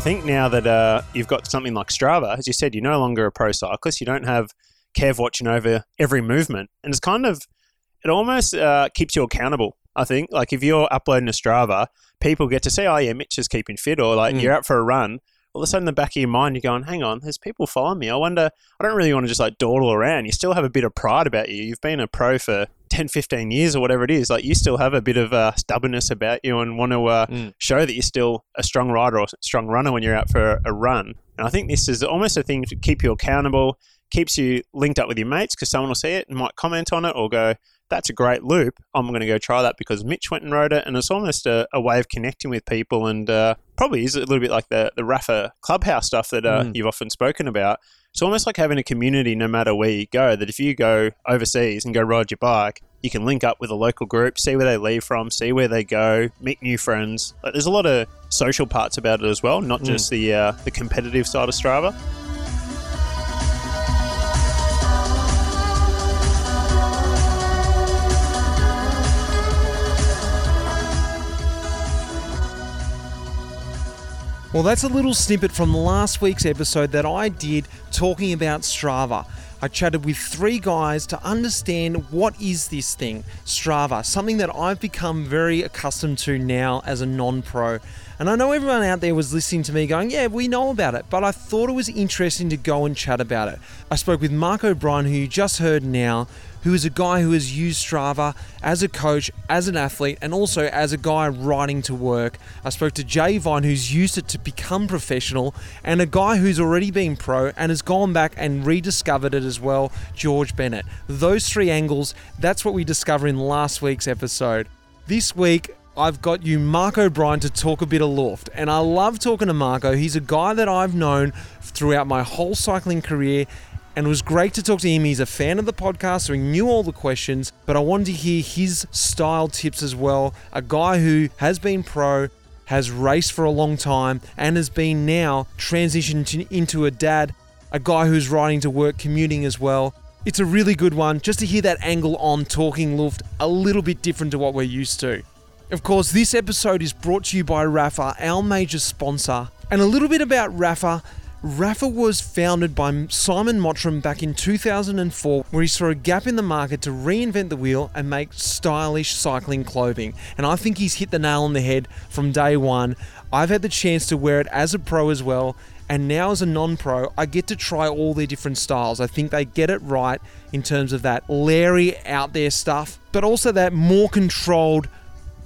I think now that uh, you've got something like Strava, as you said, you're no longer a pro cyclist. You don't have Kev watching over every movement, and it's kind of it almost uh, keeps you accountable. I think like if you're uploading a Strava, people get to see, oh yeah, Mitch is keeping fit, or like Mm. you're out for a run. All of a sudden, in the back of your mind, you're going, hang on, there's people following me. I wonder, I don't really want to just like dawdle around. You still have a bit of pride about you. You've been a pro for 10, 15 years or whatever it is. Like you still have a bit of uh, stubbornness about you and want to uh, Mm. show that you're still a strong rider or strong runner when you're out for a run. And I think this is almost a thing to keep you accountable, keeps you linked up with your mates because someone will see it and might comment on it or go, that's a great loop. I'm going to go try that because Mitch went and rode it. And it's almost a, a way of connecting with people and uh, probably is a little bit like the, the Rapha clubhouse stuff that uh, Mm. you've often spoken about. It's almost like having a community no matter where you go, that if you go overseas and go ride your bike, you can link up with a local group, see where they leave from, see where they go, meet new friends. Like, there's a lot of social parts about it as well, not just the uh, the competitive side of Strava. Well, that's a little snippet from last week's episode that I did talking about Strava. I chatted with three guys to understand what is this thing, Strava, something that I've become very accustomed to now as a non-pro. And I know everyone out there was listening to me going, yeah, we know about it, but I thought it was interesting to go and chat about it. I spoke with Mark O'Brien, who you just heard now, who is a guy who has used Strava as a coach, as an athlete, and also as a guy riding to work. I spoke to Jay Vine, who's used it to become professional, and a guy who's already been pro and has gone back and rediscovered it as well, George Bennett. Those three angles, that's what we discover in last week's episode. This week, I've got you Mark O'Brien to talk a bit of luft. And I love talking to Marco. He's a guy that I've known throughout my whole cycling career. And it was great to talk to him. He's a fan of the podcast, so he knew all the questions. But I wanted to hear his style tips as well. A guy who has been pro, has raced for a long time, and has been now transitioned to- into a dad. A guy who's riding to work, commuting as well. It's a really good one just to hear that angle on talking Luft a little bit different to what we're used to. Of course, this episode is brought to you by Rapha, our major sponsor. And a little bit about Rapha. Rapha was founded by Simon Mottram back in 2004, where he saw a gap in the market to reinvent the wheel and make stylish cycling clothing. And I think he's hit the nail on the head from day one. I've had the chance to wear it as a pro as well, and now as a non pro, I get to try all their different styles. I think they get it right in terms of that Larry out there stuff, but also that more controlled,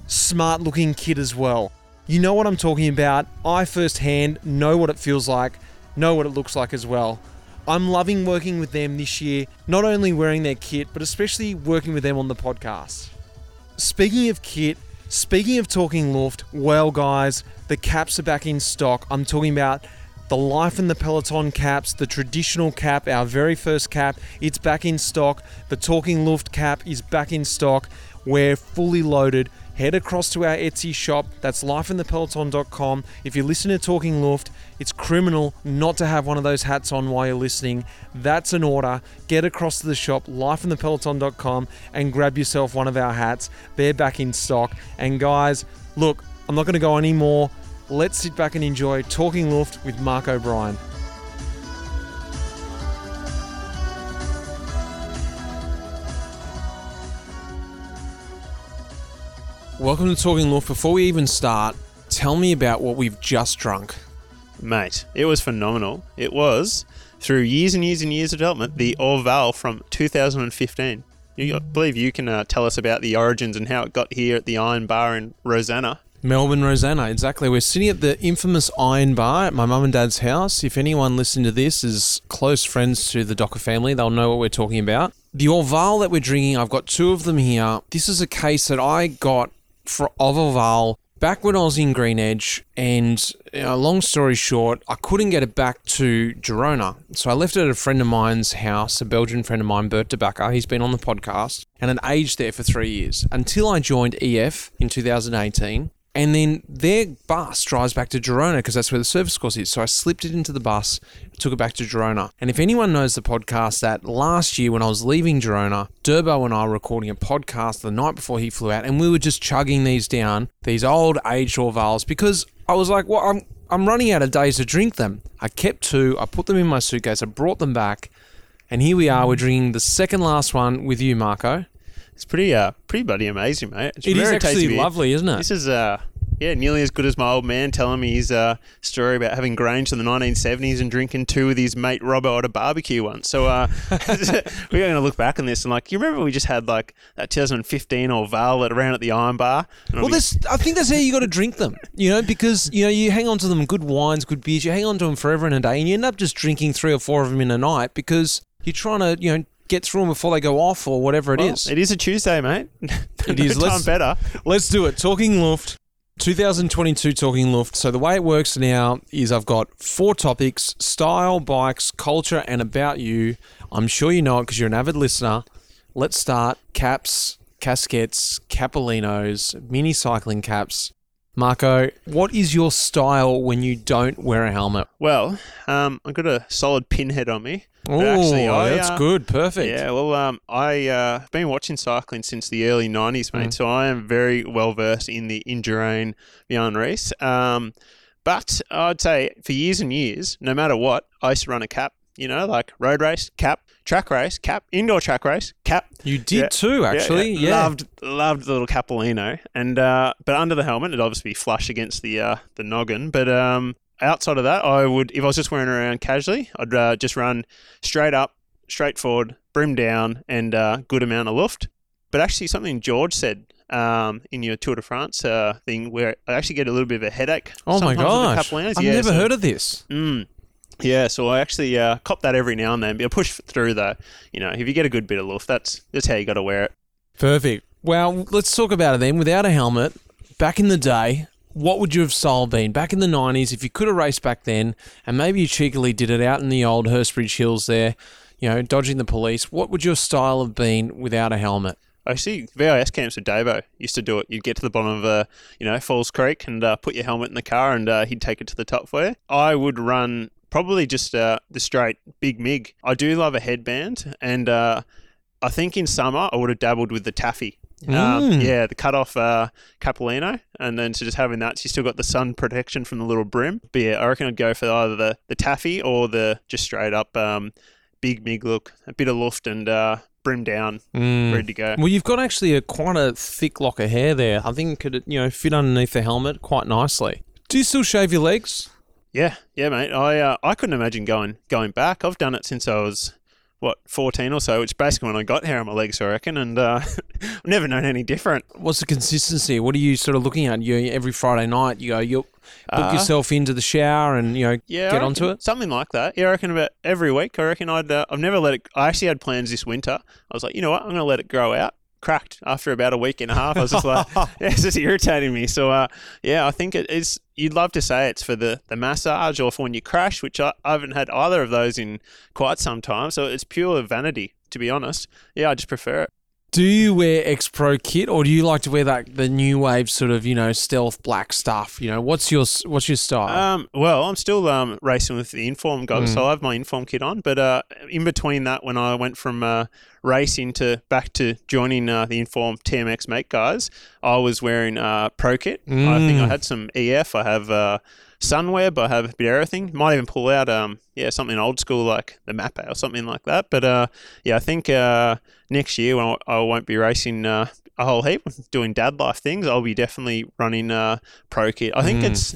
smart looking kid as well. You know what I'm talking about. I firsthand know what it feels like, know what it looks like as well. I'm loving working with them this year, not only wearing their kit, but especially working with them on the podcast. Speaking of kit, speaking of talking Luft, well, guys, the caps are back in stock. I'm talking about the Life in the Peloton caps, the traditional cap, our very first cap. It's back in stock. The Talking Luft cap is back in stock. We're fully loaded. Head across to our Etsy shop. That's lifeinthepeloton.com. If you listen to Talking Luft, it's criminal not to have one of those hats on while you're listening. That's an order. Get across to the shop, lifeinthepeloton.com, and grab yourself one of our hats. They're back in stock. And guys, look, I'm not going to go any more. Let's sit back and enjoy Talking Luft with Mark O'Brien. Welcome to Talking Luft. Before we even start, tell me about what we've just drunk. Mate, it was phenomenal. It was, through years and years and years of development, the Orval from 2015. You, I believe you can uh, tell us about the origins and how it got here at the Iron Bar in Rosanna. Melbourne Rosanna, exactly. We're sitting at the infamous Iron Bar at my mum and dad's house. If anyone listening to this is close friends to the Docker family, they'll know what we're talking about. The Orval that we're drinking, I've got two of them here. This is a case that I got for of back when I was in Green Edge, and uh, long story short, I couldn't get it back to Girona. So I left it at a friend of mine's house, a Belgian friend of mine, Bert de. He's been on the podcast and had aged there for three years until I joined EF in 2018. And then their bus drives back to Girona because that's where the service course is. So I slipped it into the bus, took it back to Girona. And if anyone knows the podcast, that last year when I was leaving Girona, Durbo and I were recording a podcast the night before he flew out, and we were just chugging these down, these old aged Orvals, because I was like, well, I'm I'm running out of days to drink them. I kept two, I put them in my suitcase, I brought them back, and here we are. We're drinking the second last one with you, Marco. It's pretty, uh, pretty bloody amazing, mate. It's It is actually beer. lovely, isn't it? This is, uh, yeah, nearly as good as my old man telling me his uh, story about having Grange in the 1970s and drinking two with his mate Robbo at a barbecue once. So uh, we're going to look back on this and like, you remember we just had like that 2015 Orval at around at the Iron Bar? Well, we- this I think that's how you got to drink them, you know, because you know you hang on to them, good wines, good beers. You hang on to them forever and a day, and you end up just drinking three or four of them in a night because you're trying to, you know, get through them before they go off or whatever it is. well, It is a Tuesday, mate. It no is. time Let's- better. Let's do it. Talking Luft, 2022 Talking Luft. So the way it works now is I've got four topics: style, bikes, culture, and about you. I'm sure you know it because you're an avid listener. Let's start. Caps, casquettes, capolinos, mini cycling caps. Marco, what is your style when you don't wear a helmet? Well, um, I've got a solid pinhead on me. Oh, actually, I, that's uh, good. Perfect. Yeah, well, um, I uh, been watching cycling since the early '90s, mate. So I am very well versed in the Indurain Bjarne Riis. Um, but I'd say for years and years, no matter what, I used to run a cap. You know, like road race, cap, track race, cap, indoor track race, cap. You did Yeah. too, Yeah, actually. yeah. Yeah. loved loved the little Capolino, and uh, but under the helmet, it'd obviously be flush against the uh, the noggin. But um, outside of that, I would if I was just wearing around casually, I'd uh, just run straight up, straight forward, brim down, and uh, good amount of lift. But actually, something George said um, in your Tour de France uh, thing, where I actually get a little bit of a headache. Oh my gosh! I've Yeah, never so- heard of this. Mm. Yeah, so I actually uh, cop that every now and then. But I push through though. You know, if you get a good bit of lift, that's that's how you got to wear it. Perfect. Well, let's talk about it then. Without a helmet, back in the day, what would your have been? Back in the 90s, if you could have raced back then, and maybe you cheekily did it out in the old Hurstbridge Hills there, you know, dodging the police, what would your style have been without a helmet? I see VIS camps with Davo used to do it. You'd get to the bottom of, uh, you know, Falls Creek and uh, put your helmet in the car and uh, he'd take it to the top for you. I would run probably just uh, the straight big MIG. I do love a headband and uh, I think in summer I would have dabbled with the taffy. Um, Mm. yeah, the cut off uh, Capolino, and then so just having that, so you still got the sun protection from the little brim. But yeah, I reckon I'd go for either the, the taffy or the just straight up um, big MIG look, a bit of luft and uh, brim down, Mm. ready to go. Well, you've got actually a quite a thick lock of hair there. I think it could, you know, fit underneath the helmet quite nicely. Do you still shave your legs? Yeah, yeah, mate. I uh, I couldn't imagine going going back. I've done it since I was what fourteen or so, which basically when I got hair on my legs, I reckon, and uh, I've never known any different. What's the consistency? What are you sort of looking at? You every Friday night, you go, you book Uh, yourself into the shower and you know Yeah, get onto it. something like that. Yeah, I reckon about every week. I reckon I'd. Uh, I've never let it. I actually had plans this winter. I was like, you know what, I'm going to let it grow out. Cracked after about a week and a half. I was just like, yeah, it's just irritating me. So, uh, yeah, I think it is. You'd love to say it's for the, the massage or for when you crash, which I, I haven't had either of those in quite some time. So it's pure vanity, to be honest. Yeah, I just prefer it. Do you wear X Pro kit or do you like to wear that the new wave sort of you know stealth black stuff? You know what's your what's your style? Um, well, I'm still um, racing with the Inform goggles, Mm. so I have my Inform kit on. But uh, in between that, when I went from uh, racing to back to joining uh, the Inform TMX mate guys, I was wearing uh, Pro kit. I think I Mm. had some EF. I have uh, Sunweb. I have a bit of everything. Might even pull out um, yeah something old school like the Mapei or something like that. But uh, yeah, I think uh, next year when I, won't be racing. Uh, a whole heap doing dad life things. I'll be definitely running uh, pro kit. I think Mm. it's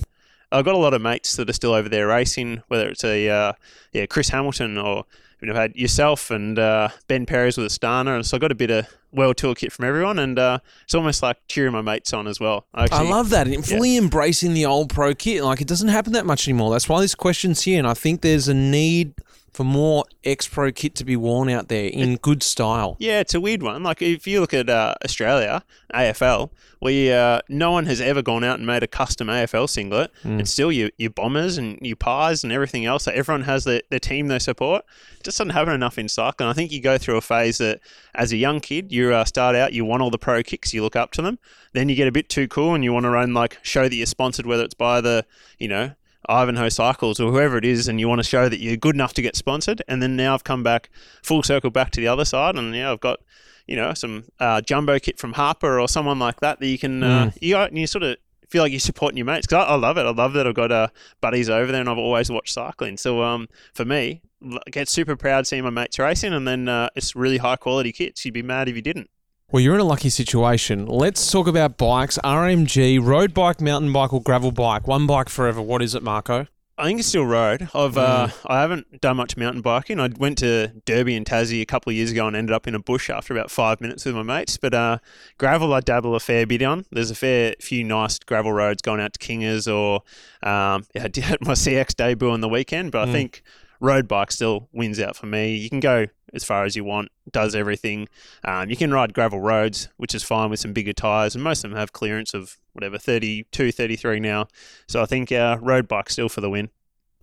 I've got a lot of mates that are still over there racing, whether it's a uh, yeah Chris Hamilton or you know, I've had yourself and uh, Ben Perry's with Astana, and so I got a bit of world tour kit from everyone, and uh, it's almost like cheering my mates on as well. I Actually, love that. And fully embracing the old pro kit. Like, it doesn't happen that much anymore. That's why this question's here. And I think there's a need for more X Pro kit to be worn out there in good style. Yeah, it's a weird one. Like if you look at uh, Australia, AFL, we uh, no one has ever gone out and made a custom AFL singlet. Mm. It's still your, your bombers and your pies and everything else. That everyone has their, their team they support. It just doesn't happen enough in cycling. I think you go through a phase that as a young kid, you uh, start out, you want all the pro kicks, you look up to them. Then you get a bit too cool and you want to run like show that you're sponsored, whether it's by the you know Ivanhoe Cycles or whoever it is, and you want to show that you're good enough to get sponsored. And then now I've come back full circle back to the other side, and yeah, I've got you know some uh, jumbo kit from Harper or someone like that that you can uh, you, got- you sort of feel like you're supporting your mates. 'Cause I, I love it. I love that I've got uh, buddies over there, and I've always watched cycling. So um, for me, I get super proud seeing my mates racing, and then uh, it's really high quality kits. You'd be mad if you didn't. Well, you're in a lucky situation. Let's talk about bikes. RMG, road bike, mountain bike, or gravel bike. One bike forever. What is it, Marco? I think it's still road. I've uh, I haven't done much mountain biking. I went to Derby and Tassie a couple of years ago and ended up in a bush after about five minutes with my mates. But uh, gravel, I dabble a fair bit on. There's a fair few nice gravel roads going out to Kingers or um, yeah, I did my CX debut on the weekend. But I Mm. think road bike still wins out for me. You can go as far as you want, does everything. Um, you can ride gravel roads, which is fine with some bigger tyres, and most of them have clearance of whatever 32, 33 now. So I think uh, road bike still for the win.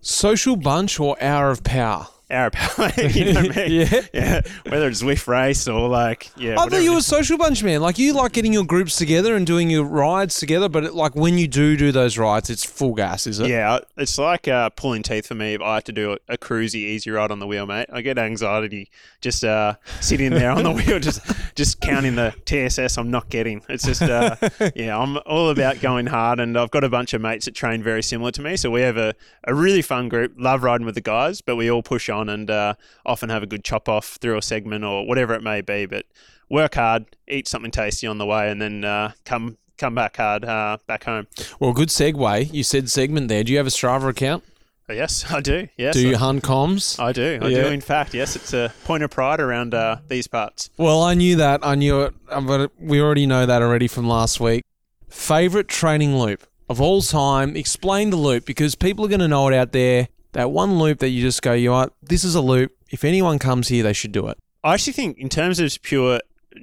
Social bunch or hour of power? Power, you know me. Yeah. yeah. Whether it's Zwift race or like yeah. I thought you were a social bunch, man. Like you like getting your groups together and doing your rides together, but it, like when you do do those rides, it's full gas, is it? Yeah, it's like uh, pulling teeth for me if I have to do a, a cruisy, easy ride on the wheel, mate. I get anxiety just uh, sitting there on the wheel, just just counting the TSS I'm not getting. It's just, uh, yeah, I'm all about going hard, and I've got a bunch of mates that train very similar to me. So we have a, a really fun group, love riding with the guys, but we all push on and uh, often have a good chop off through a segment or whatever it may be. But work hard, eat something tasty on the way, and then uh, come come back hard uh, back home. Well, good segue. You said segment there. Do you have a Strava account? Oh, Yes, I do. Yes, do you I- hunt comms? I do. I Yeah. do. In fact, yes, it's a point of pride around uh, these parts. Well, I knew that. I knew it, uh, but we already know that already from last week. Favorite training loop of all time? Explain the loop because people are going to know it out there. That one loop that you just go, you what? This is a loop. If anyone comes here, they should do it. I actually think, in terms of pure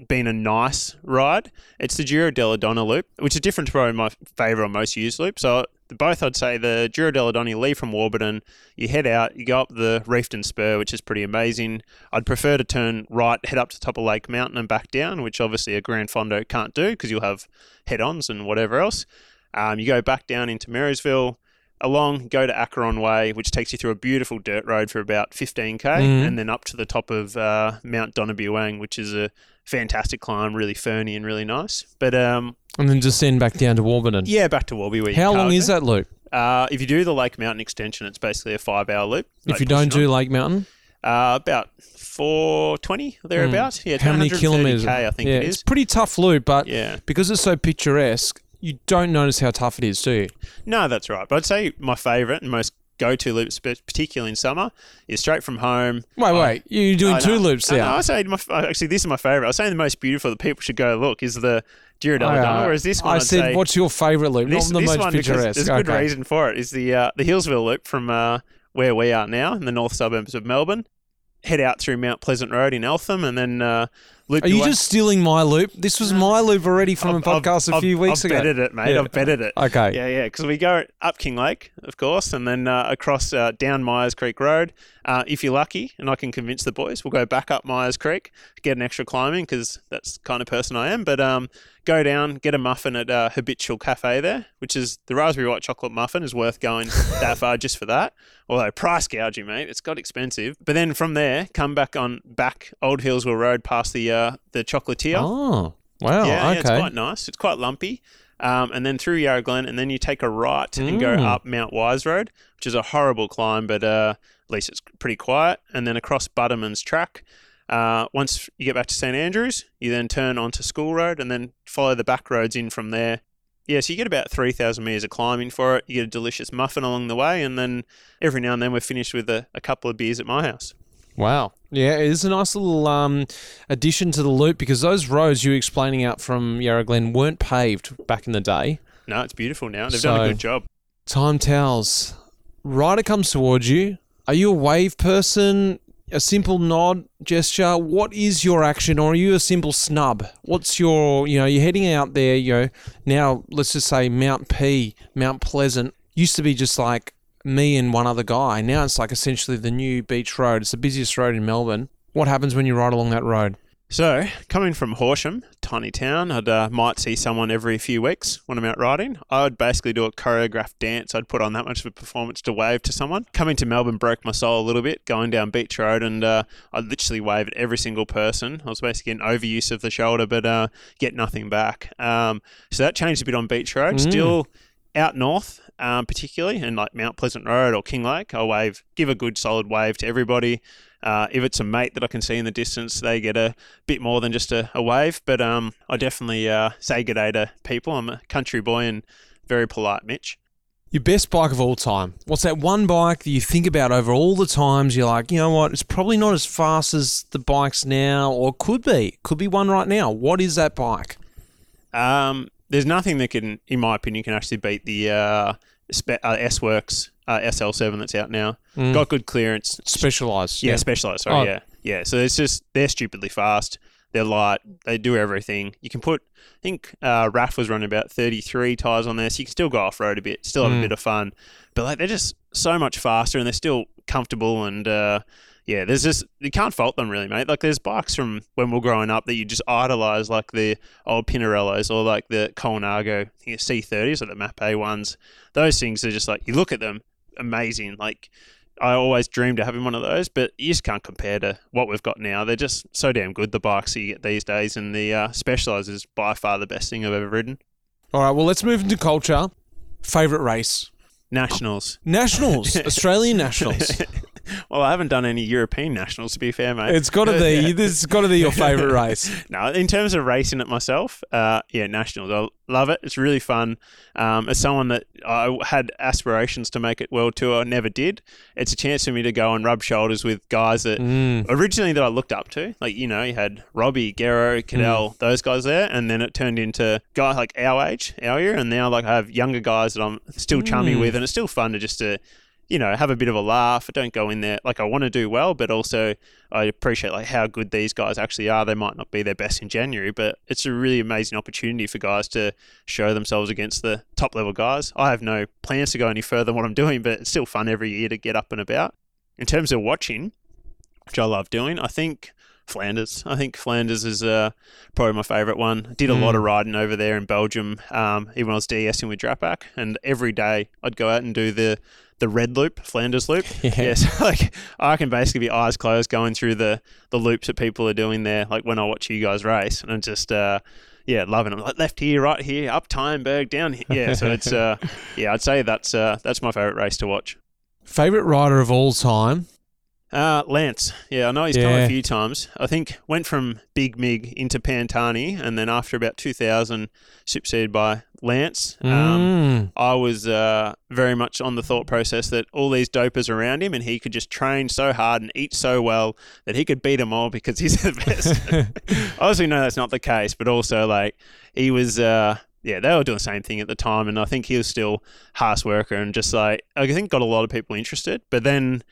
being a nice ride, it's the Giro della Donna loop, which is different to probably my favourite or most used loop. So both, I'd say the Giro della Donna, you leave from Warburton, you head out, you go up the Reefton Spur, which is pretty amazing. I'd prefer to turn right, head up to top of Lake Mountain and back down, which obviously a Gran Fondo can't do because you'll have head-ons and whatever else. Um, you go back down into Marysville, along, go to Acheron Way, which takes you through a beautiful dirt road for about 15k, Mhm. and then up to the top of uh, Mount Donna Buang, which is a fantastic climb, really ferny and really nice. But um, And then descend back down to Warburton. yeah, back to Warby. How long is that loop? Uh, if you do the Lake Mountain extension, it's basically a five-hour loop. If you don't do Lake Mountain, uh, about 420 thereabouts. Yeah, Hmm. how many kilometers? I think yeah, it it's is. pretty tough loop, but Yeah. because it's so picturesque, you don't notice how tough it is, do you? No, that's right. But I'd say my favourite and most go-to loop, spe- particularly in summer, is straight from home. Wait, wait, you're doing two loops No, there. no, I say my, actually this is my favourite. I was saying the most beautiful that people should go look is the Giro della Donna, Uh, whereas this one I I'd said, what's your favourite loop? this, Not the this most one because picturesque. there's a good Okay. reason for it. Is the uh, the Healesville loop from uh, where we are now in the north suburbs of Melbourne. Head out through Mount Pleasant Road in Eltham, and then uh, loop. Are you just stealing my loop? This was my loop already from a I've- I've- podcast a few I've- weeks ago. I've betted it, mate. Yeah. I've betted it. Okay. Yeah, yeah, because we go up Kinglake, of course, and then uh, across uh, down Myers Creek Road. Uh, if you're lucky, and I can convince the boys, we'll go back up Myers Creek, get an extra climbing because that's the kind of person I am. But um, go down, get a muffin at uh, Habitual Cafe there, which is the raspberry white chocolate muffin is worth going that far just for that. Although price gouging, mate, it's got expensive. But then from there, come back on back Old Healesville Road past the uh, the chocolatier. Oh, wow. Yeah, yeah, it's quite nice. It's quite lumpy. Um, and then through Yarra Glen, and then you take a right and go Mm. up Mount Wise Road, which is a horrible climb, but uh, at least it's pretty quiet. And then across Butterman's Track. Uh, once you get back to St Andrews, you then turn onto School Road and then follow the back roads in from there. Yeah, so you get about 3,000 metres of climbing for it. You get a delicious muffin along the way, and then every now and then we're finished with a, a couple of beers at my house. Wow. Yeah, it is a nice little um, addition to the loop because those roads you were explaining out from Yarra Glen weren't paved back in the day. No, it's beautiful now. They've done a good job. Time tells. Rider comes towards you. Are you a wave person? A simple nod, gesture? What is your action, or are you a simple snub? What's your, you know, you're heading out there, you know, now let's just say Mount P, Mount Pleasant, used to be just like me and one other guy. Now it's like essentially the new beach road. It's the busiest road in Melbourne. What happens when you ride along that road? So, coming from Horsham, tiny town, I'd uh, might see someone every few weeks when I'm out riding. I would basically do a choreographed dance. I'd put on that much of a performance to wave to someone. Coming to Melbourne broke my soul a little bit, going down Beach Road, and uh, I'd literally wave at every single person. I was basically an overuse of the shoulder, but uh, get nothing back. Um, so that changed a bit on Beach Road. Mm. Still out north, um, particularly, and like Mount Pleasant Road or Kinglake, I'll wave, give a good solid wave to everybody. Uh, if it's a mate that I can see in the distance, they get a bit more than just a, a wave. But um, I definitely uh, say good day to people. I'm a country boy and very polite, Mitch. Your best bike of all time. What's that one bike that you think about over all the times? You're like, you know what? It's probably not as fast as the bikes now, or could be. Could be one right now. What is that bike? Um, there's nothing that can, in my opinion, can actually beat the uh, spe- uh, S Works uh, SL7 that's out now. Got good clearance. Specialized. Yeah, specialized. Sorry, Oh. yeah, yeah. So it's just they're stupidly fast. They're light. They do everything. You can put. I think uh, Raf was running about 33 tires on there, so you can still go off road a bit, still have Mm. a bit of fun. But like they're just so much faster, and they're still comfortable. And uh, yeah, there's just you can't fault them really, mate. Like there's bikes from when we are growing up that you just idolize, like the old Pinarellos or like the Colnago I C30s or the Mapei ones. Those things are just like you look at them, amazing. Like I always dreamed of having one of those, but you just can't compare to what we've got now. They're just so damn good, the bikes that you get these days, and the uh, Specialized is by far the best thing I've ever ridden. All right. Well, let's move into culture. Favorite race? Nationals. Nationals. Australian Nationals. well, I haven't done any European nationals, to be fair, mate. It's got to be. This has got to be your favorite race. no, in terms of racing it myself, uh, yeah, nationals. I love it. It's really fun. Um, as someone that I had aspirations to make it world tour, I never did. It's a chance for me to go and rub shoulders with guys that Mm. originally that I looked up to. Like you know, you had Robbie, Gerrans, Cadel, those guys there, and then it turned into guys like our age, our year, and now like I have younger guys that I'm still chummy Mm. with, and it's still fun to just to. You know, have a bit of a laugh. I don't go in there like I want to do well, but also I appreciate like how good these guys actually are. They might not be their best in January, but it's a really amazing opportunity for guys to show themselves against the top level guys. I have no plans to go any further than what I'm doing, but it's still fun every year to get up and about. In terms of watching, which I love doing, I think Flanders. I think Flanders is uh, probably my favourite one. I did a lot of riding over there in Belgium, um, even when I was DSing with Drapac, and every day I'd go out and do the the red loop, Flanders loop. Yeah. Yes, like I can basically be eyes closed going through the the loops that people are doing there, like when I watch you guys race, and I'm just uh, yeah, loving them. Like left here, right here, up Timeberg, down here. Yeah, so it's uh, yeah, I'd say that's uh, that's my favourite race to watch. Favorite rider of all time? Uh, Lance. Yeah, I know he's come a few times. I think went from Big Mig into Pantani, and then after about 2000, superseded by Lance. Um, Mm. I was uh, very much on the thought process that all these dopers around him, and he could just train so hard and eat so well that he could beat them all because he's the best. Obviously, no, that's not the case, but also like he was. Uh, yeah, they were doing the same thing at the time, and I think he was still harsh worker and just like I think got a lot of people interested. But then,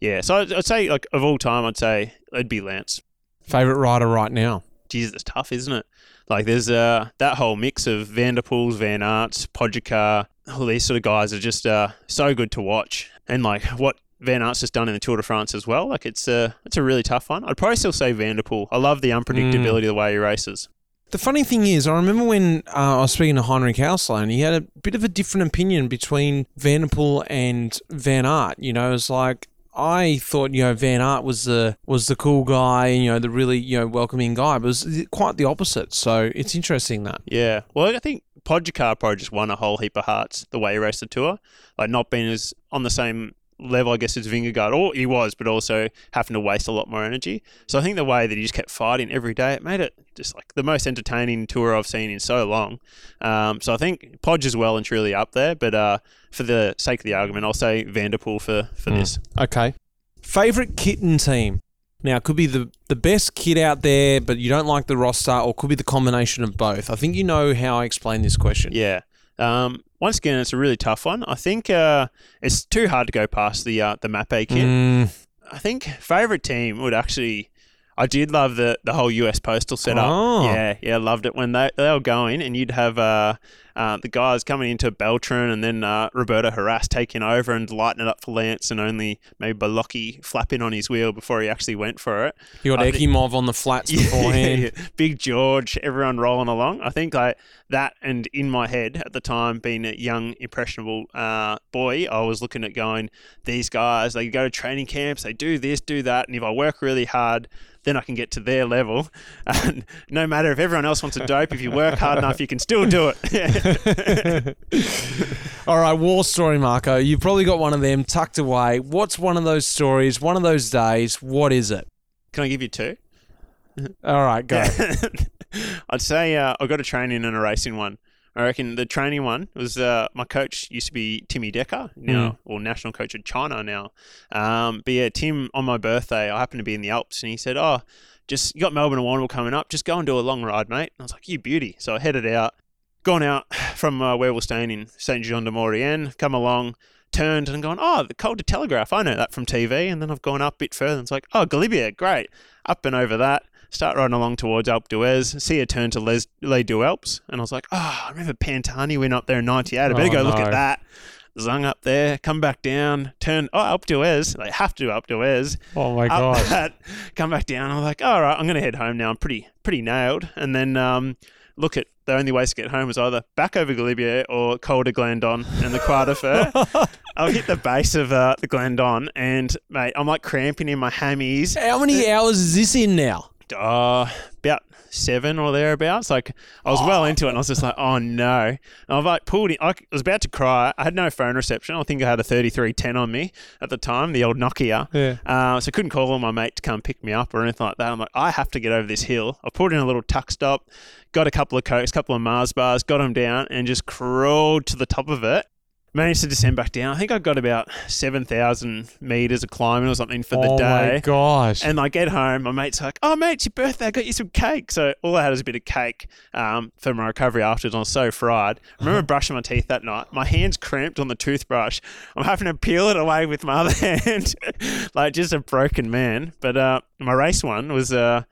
yeah, so I'd, I'd say like of all time, I'd say it'd be Lance. Favorite rider right now? Jesus, it's tough, isn't it? Like there's uh, that whole mix of Van der Poels, Van Aerts, Pogačar, all these sort of guys are just uh, so good to watch. And like what Van Aerts has done in the Tour de France as well, like it's a it's a really tough one. I'd probably still say Van der Poel. I love the unpredictability of the way he races. The funny thing is, I remember when uh, I was speaking to Heinrich Haussler, and he had a bit of a different opinion between Van der Poel and Van Aert. You know, it's like I thought, you know, Van Aert was the was the cool guy, you know, the really you know welcoming guy, but it was quite the opposite. So it's interesting that. Yeah. Well, I think Pogačar probably just won a whole heap of hearts the way he raced the tour. Like not being as on the same level, I guess, as Vingegaard, or he was, but also having to waste a lot more energy. So I think the way that he just kept fighting every day, it made it just like the most entertaining tour I've seen in so long. Um, so I think Podge is well and truly up there, but uh, for the sake of the argument, I'll say Van der Poel for, for Mm. this. Okay. Favorite kitten team. Now, it could be the, the best kit out there, but you don't like the roster, or could be the combination of both. I think you know how I explain this question. Yeah. Um, once again, it's a really tough one. I think uh, it's too hard to go past the uh, the Mapei kit. Mm, I think favorite team would actually. I did love the the whole US postal setup. Oh. Yeah, yeah, loved it when they they were going, and you'd have uh, uh, the guys coming into Beltran, and then uh, Roberto Heras taking over and lighting it up for Lance, and only maybe Beloki flapping on his wheel before he actually went for it. You got Ekimov on the flats beforehand. Yeah, Big George, everyone rolling along. I think that, and in my head at the time, being a young impressionable uh, boy, I was looking at going, these guys, they go to training camps, they do this, do that, and if I work really hard, then I can get to their level. And no matter if everyone else wants a dope, if you work hard enough, you can still do it. All right, war story, Marco. You've probably got one of them tucked away. What's one of those stories, one of those days? What is it? can I give you two? All right, go. I'd say uh, I got a training and a racing one. I reckon the training one was uh, my coach used to be Timmy Decker, now or national coach of China now. Um, but yeah, Tim on my birthday, I happened to be in the Alps, and he said, "Oh, just you got Melbourne and Warrnambool coming up, just go and do a long ride, mate." And I was like, "You beauty!" So I headed out, gone out from uh, where we're staying in Saint Jean de Maurienne, come along. Turned and gone, oh, the Col du Telegraphe, I know that from TV. And then I've gone up a bit further and it's like, oh, Galibier, great. Up and over that start riding along towards Alpe d'Huez, see a turn to Les, Les Deux Alpes, and I was like, oh, I remember Pantani went up there in 98. I better Oh, go look at that. Zung up there, come back down, turn, oh, Alpe d'Huez. They have to do Alpe d'Huez. Oh my god. come back down. I'm like, all right, I'm going to head home now. I'm pretty, pretty nailed. And then um, look at the only ways to get home was either back over Galibier or Col de Glandon and the Croix de Fer. I'll hit the base of uh, the Glandon, and mate, I'm like cramping in my hammies. How many hours is this in now? Uh, about seven or thereabouts. Like I was well into it, and I was just like, "Oh no!" And I've like pulled in. I was about to cry. I had no phone reception. I think I had a thirty-three ten on me at the time, the old Nokia. Yeah. Uh, so I couldn't call on my mate to come pick me up or anything like that. I'm like, I have to get over this hill. I pulled in a little tuck stop, got a couple of cokes, couple of Mars bars, got them down, and just crawled to the top of it. Managed to descend back down. I think I got about seven thousand meters of climbing or something for the oh day. my gosh. And I get home, my mate's like, "Oh, mate, it's your birthday. I got you some cake." So all I had was a bit of cake um, for my recovery afterwards. I was so fried. I remember brushing my teeth that night. My hands cramped on the toothbrush. I'm having to peel it away with my other hand, like just a broken man. But uh, my race one was uh,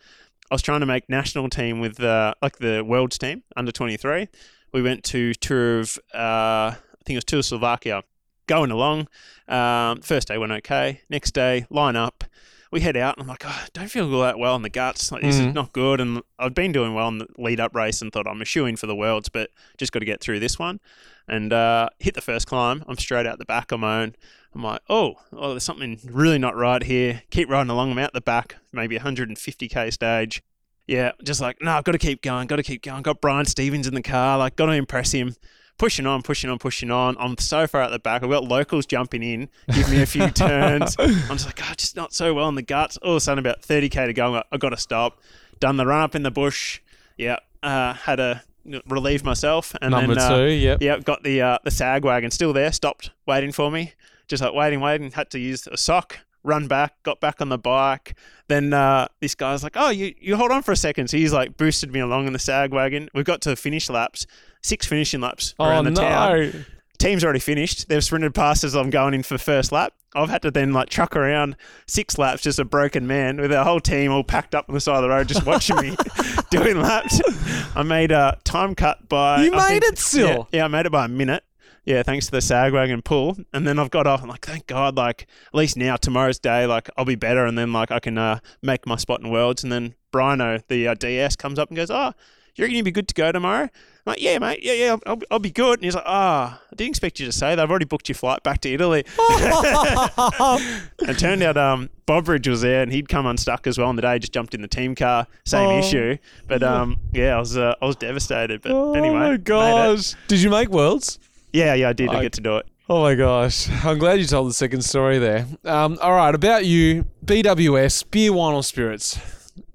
I was trying to make national team with uh, like the world's team under 23. We went to tour of uh, think it was of Slovakia. Going along, um, first day went okay. Next day, line up we head out and I'm like, oh, I don't feel all that well in the guts. Like, this Mhm. is not good. And I'd been doing well in the lead up race and thought I'm a shoe in for the worlds, but just got to get through this one. And uh, hit the first climb. I'm straight out the back on my own. I'm like, oh, oh, there's something really not right here. Keep riding along. I'm out the back, maybe 150k stage. Yeah, just like, no, I've got to keep going, got to keep going. Got Brian Stevens in the car, like, got to impress him. Pushing on, pushing on, pushing on. I'm so far out the back. I've got locals jumping in, give me a few turns. I'm just like, oh, just not so well in the guts. All of a sudden, about 30k to go. Like, I've got to stop. Done the run up in the bush. Yeah, uh, had to relieve myself. And Number then, uh, two, yep. yeah, got the uh, the sag wagon still there, stopped waiting for me. Just like waiting, waiting. Had to use a sock, run back, got back on the bike. Then uh, this guy's like, "Oh, you you hold on for a second. So he's like boosted me along in the sag wagon. We've got to finish laps, six finishing laps Oh around the town. Team's already finished. They've sprinted past as I'm going in for first lap. I've had to then like truck around six laps, just a broken man with our whole team all packed up on the side of the road, just watching me doing laps. I made a time cut by. You I made think- it still? Yeah, yeah, I made it by a minute. Yeah, thanks to the sag wagon pull. And then I've got off. I'm like, thank God, like, at least now, tomorrow's day, like, I'll be better. And then, like, I can uh, make my spot in Worlds. And then Brino, the uh, DS, comes up and goes, oh, you reckon you'll be good to go tomorrow? I'm like, yeah, mate. Yeah, yeah, I'll, I'll be good. And he's like, ah, I didn't expect you to say that. I've already booked your flight back to Italy. and it turned out um, Bobridge was there and he'd come unstuck as well on the day, just jumped in the team car, same Oh. issue. But um, yeah, I was uh, I was devastated. But Oh anyway, my made gosh. Did you make worlds? Yeah, yeah, I did. I I- get to do it. Oh my gosh. I'm glad you told the second story there. Um, all right, about you, BWS, beer, wine, or spirits?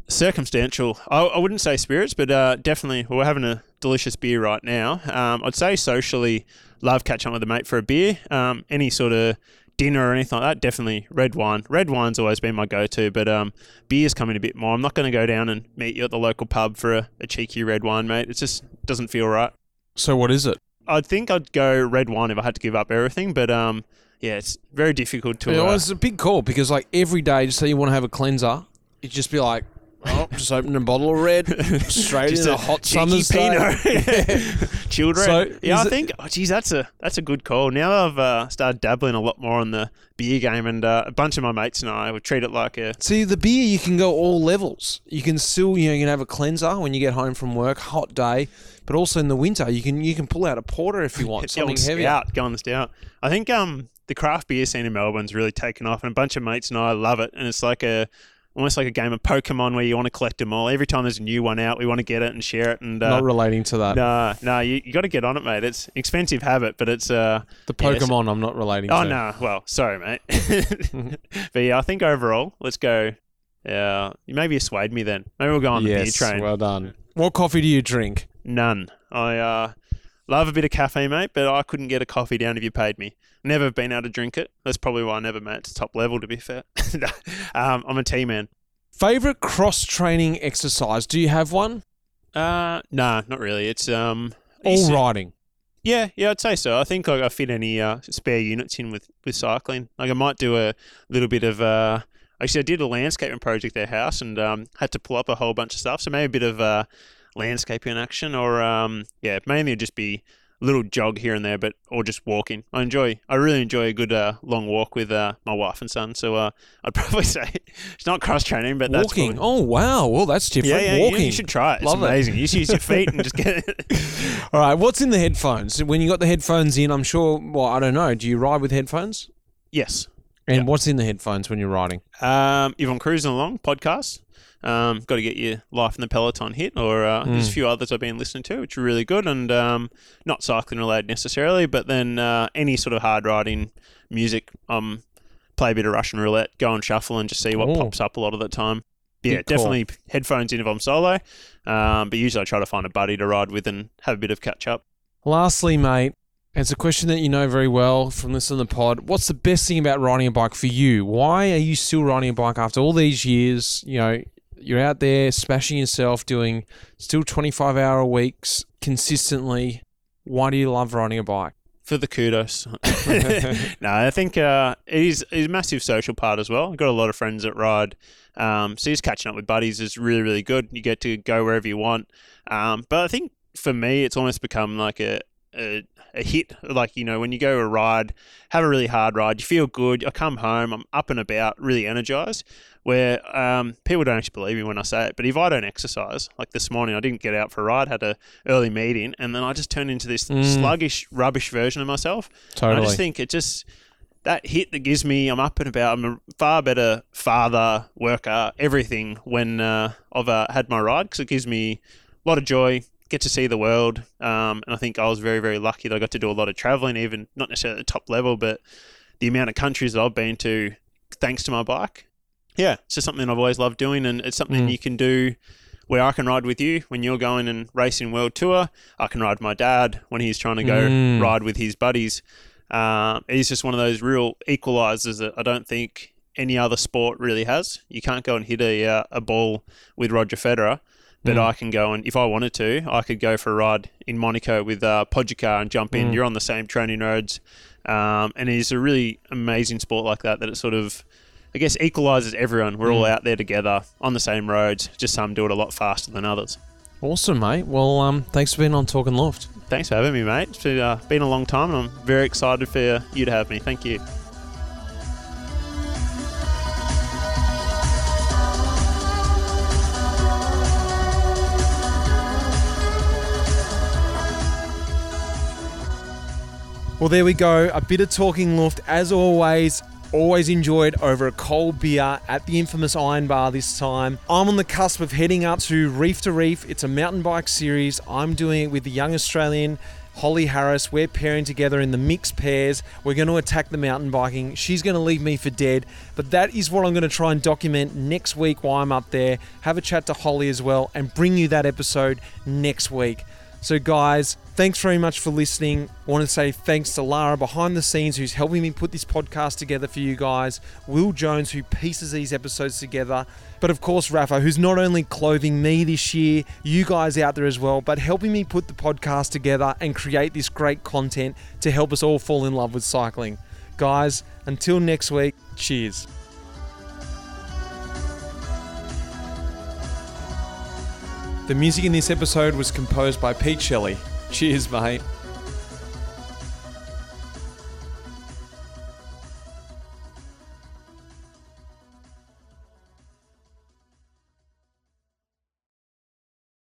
Circumstantial. I, I wouldn't say spirits, but uh, definitely we're having a delicious beer right now. Um, I'd say socially, love catching up with a mate for a beer. Um, any sort of dinner or anything like that, definitely red wine. Red wine's always been my go-to, but um, beer's coming a bit more. I'm not going to go down and meet you at the local pub for a, a cheeky red wine, mate. It just doesn't feel right. So what is it? I think I'd go red wine if I had to give up everything, but um, yeah, it's very difficult to. You know, uh, it's a big call because like every day, just say you want to have a cleanser, it'd just be like Oh, just opened a bottle of red straight Just in a, a hot summer's. Pinot. Children. So, yeah, I it- think. Oh, geez, that's a that's a good call. Now I've uh, started dabbling a lot more on the beer game, and uh, a bunch of my mates and I would treat it like a See, the beer you can go all levels. You can still, you know, you can have a cleanser when you get home from work, hot day, but also in the winter you can you can pull out a porter if you want something heavy. Stout, go on the stout. I think um the craft beer scene in Melbourne's really taken off, and a bunch of mates and I love it. And it's like a almost like a game of Pokemon where you want to collect them all. Every time there's a new one out, we want to get it and share it. And uh, Not relating to that. no, no, you, you got to get on it, mate. It's an expensive habit, but it's uh the yes. Pokemon I'm not relating oh no, well sorry, mate. but yeah, I think overall, let's go. Yeah, maybe you swayed me then. Maybe we'll go on the beer yes, train. well done. What coffee do you drink? None. I uh, love a bit of caffeine, mate, but I couldn't get a coffee down if you paid me. Never been able to drink it. That's probably why I never made it to top level, to be fair. Um, I'm a tea man. Favorite cross training exercise? Do you have one? Uh, nah, not really. It's um, All riding. Yeah, yeah, I'd say so. I think like I fit any uh, spare units in with, with cycling. Like I might do a little bit of uh, actually I did a landscaping project at their house and um, had to pull up a whole bunch of stuff. So maybe a bit of uh, landscaping action or um, yeah, mainly just be a little jog here and there, but or just walking. I enjoy. I really enjoy a good uh, long walk with uh, my wife and son. So uh, I'd probably say it's not cross training, but that's Walking. probably- Oh wow. Well, that's different. yeah, yeah, you- Walking. You, should try it. It's Love it. amazing. You just use your feet and just get it. All right. What's in the headphones? When you got the headphones in, I'm sure. Well, I don't know. Do you ride with headphones? yes. And Yeah. what's in the headphones when you're riding? Um, if I'm cruising along, podcasts. Um, got to get your life in the peloton hit, or uh, there's a Mm. few others I've been listening to, which are really good, and um, not cycling related necessarily, but then uh, any sort of hard riding music. Um, play a bit of Russian roulette, go and shuffle, and just see what Ooh. pops up a lot of the time. Yeah, Good call. definitely headphones in if I'm solo, um, but usually I try to find a buddy to ride with and have a bit of catch up. Lastly, mate, it's a question that you know very well from listening to the pod. What's the best thing about riding a bike for you? Why are you still riding a bike after all these years? You know, you're out there smashing yourself, doing still 25 hour weeks consistently. Why do you love riding a bike? for the kudos. no, I think uh, it is it is a massive social part as well. I've got a lot of friends that ride, um, so just catching up with buddies is really really good. You get to go wherever you want. Um, but I think for me, it's almost become like a, a a hit. Like you know, when you go a ride, have a really hard ride, you feel good. I come home, I'm up and about, really energized. Where um, people don't actually believe me when I say it, but if I don't exercise, like this morning, I didn't get out for a ride, had a early meeting, and then I just turned into this Mm. sluggish, rubbish version of myself. Totally. I just think it just that hit that gives me I'm up and about. I'm a far better father, worker, everything when uh, I've uh, had my ride because it gives me a lot of joy. Get to see the world, um, and I think I was very very lucky that I got to do a lot of traveling, even not necessarily at the top level, but the amount of countries that I've been to thanks to my bike. Yeah, it's just something I've always loved doing, and it's something Mm. you can do where I can ride with you when you're going and racing world tour. I can ride with my dad when he's trying to go Mm. ride with his buddies. Um, it's just one of those real equalizers that I don't think any other sport really has. You can't go and hit a uh, a ball with Roger Federer, but Mm. I can go and if I wanted to, I could go for a ride in Monaco with uh, and jump in. Mm. You're on the same training roads, um, and it's a really amazing sport like that. That it sort of I guess equalizes everyone. We're all Mm. out there together on the same roads. Just some do it a lot faster than others. Awesome, mate. Well, um, thanks for being on Talking Luft. Thanks for having me, mate. It's been, uh, been a long time, and I'm very excited for you to have me. Thank you. Well, there we go. A bit of talking luft, as always. Always enjoyed over a cold beer at the infamous Iron Bar this time. I'm on the cusp of heading up to Reef to Reef. It's a mountain bike series. I'm doing it with the young Australian Holly Harris. We're pairing together in the mixed pairs. We're going to attack the mountain biking. She's going to leave me for dead. But that is what I'm going to try and document next week while I'm up there. Have a chat to Holly as well and bring you that episode next week. So, guys, thanks very much for listening. I want to say thanks to Lara behind the scenes who's helping me put this podcast together for you guys, Will Jones, who pieces these episodes together, but of course, Rapha, who's not only clothing me this year, you guys out there as well, but helping me put the podcast together and create this great content to help us all fall in love with cycling. Guys, until next week, cheers. The music in this episode was composed by Pete Shelley. Cheers, mate.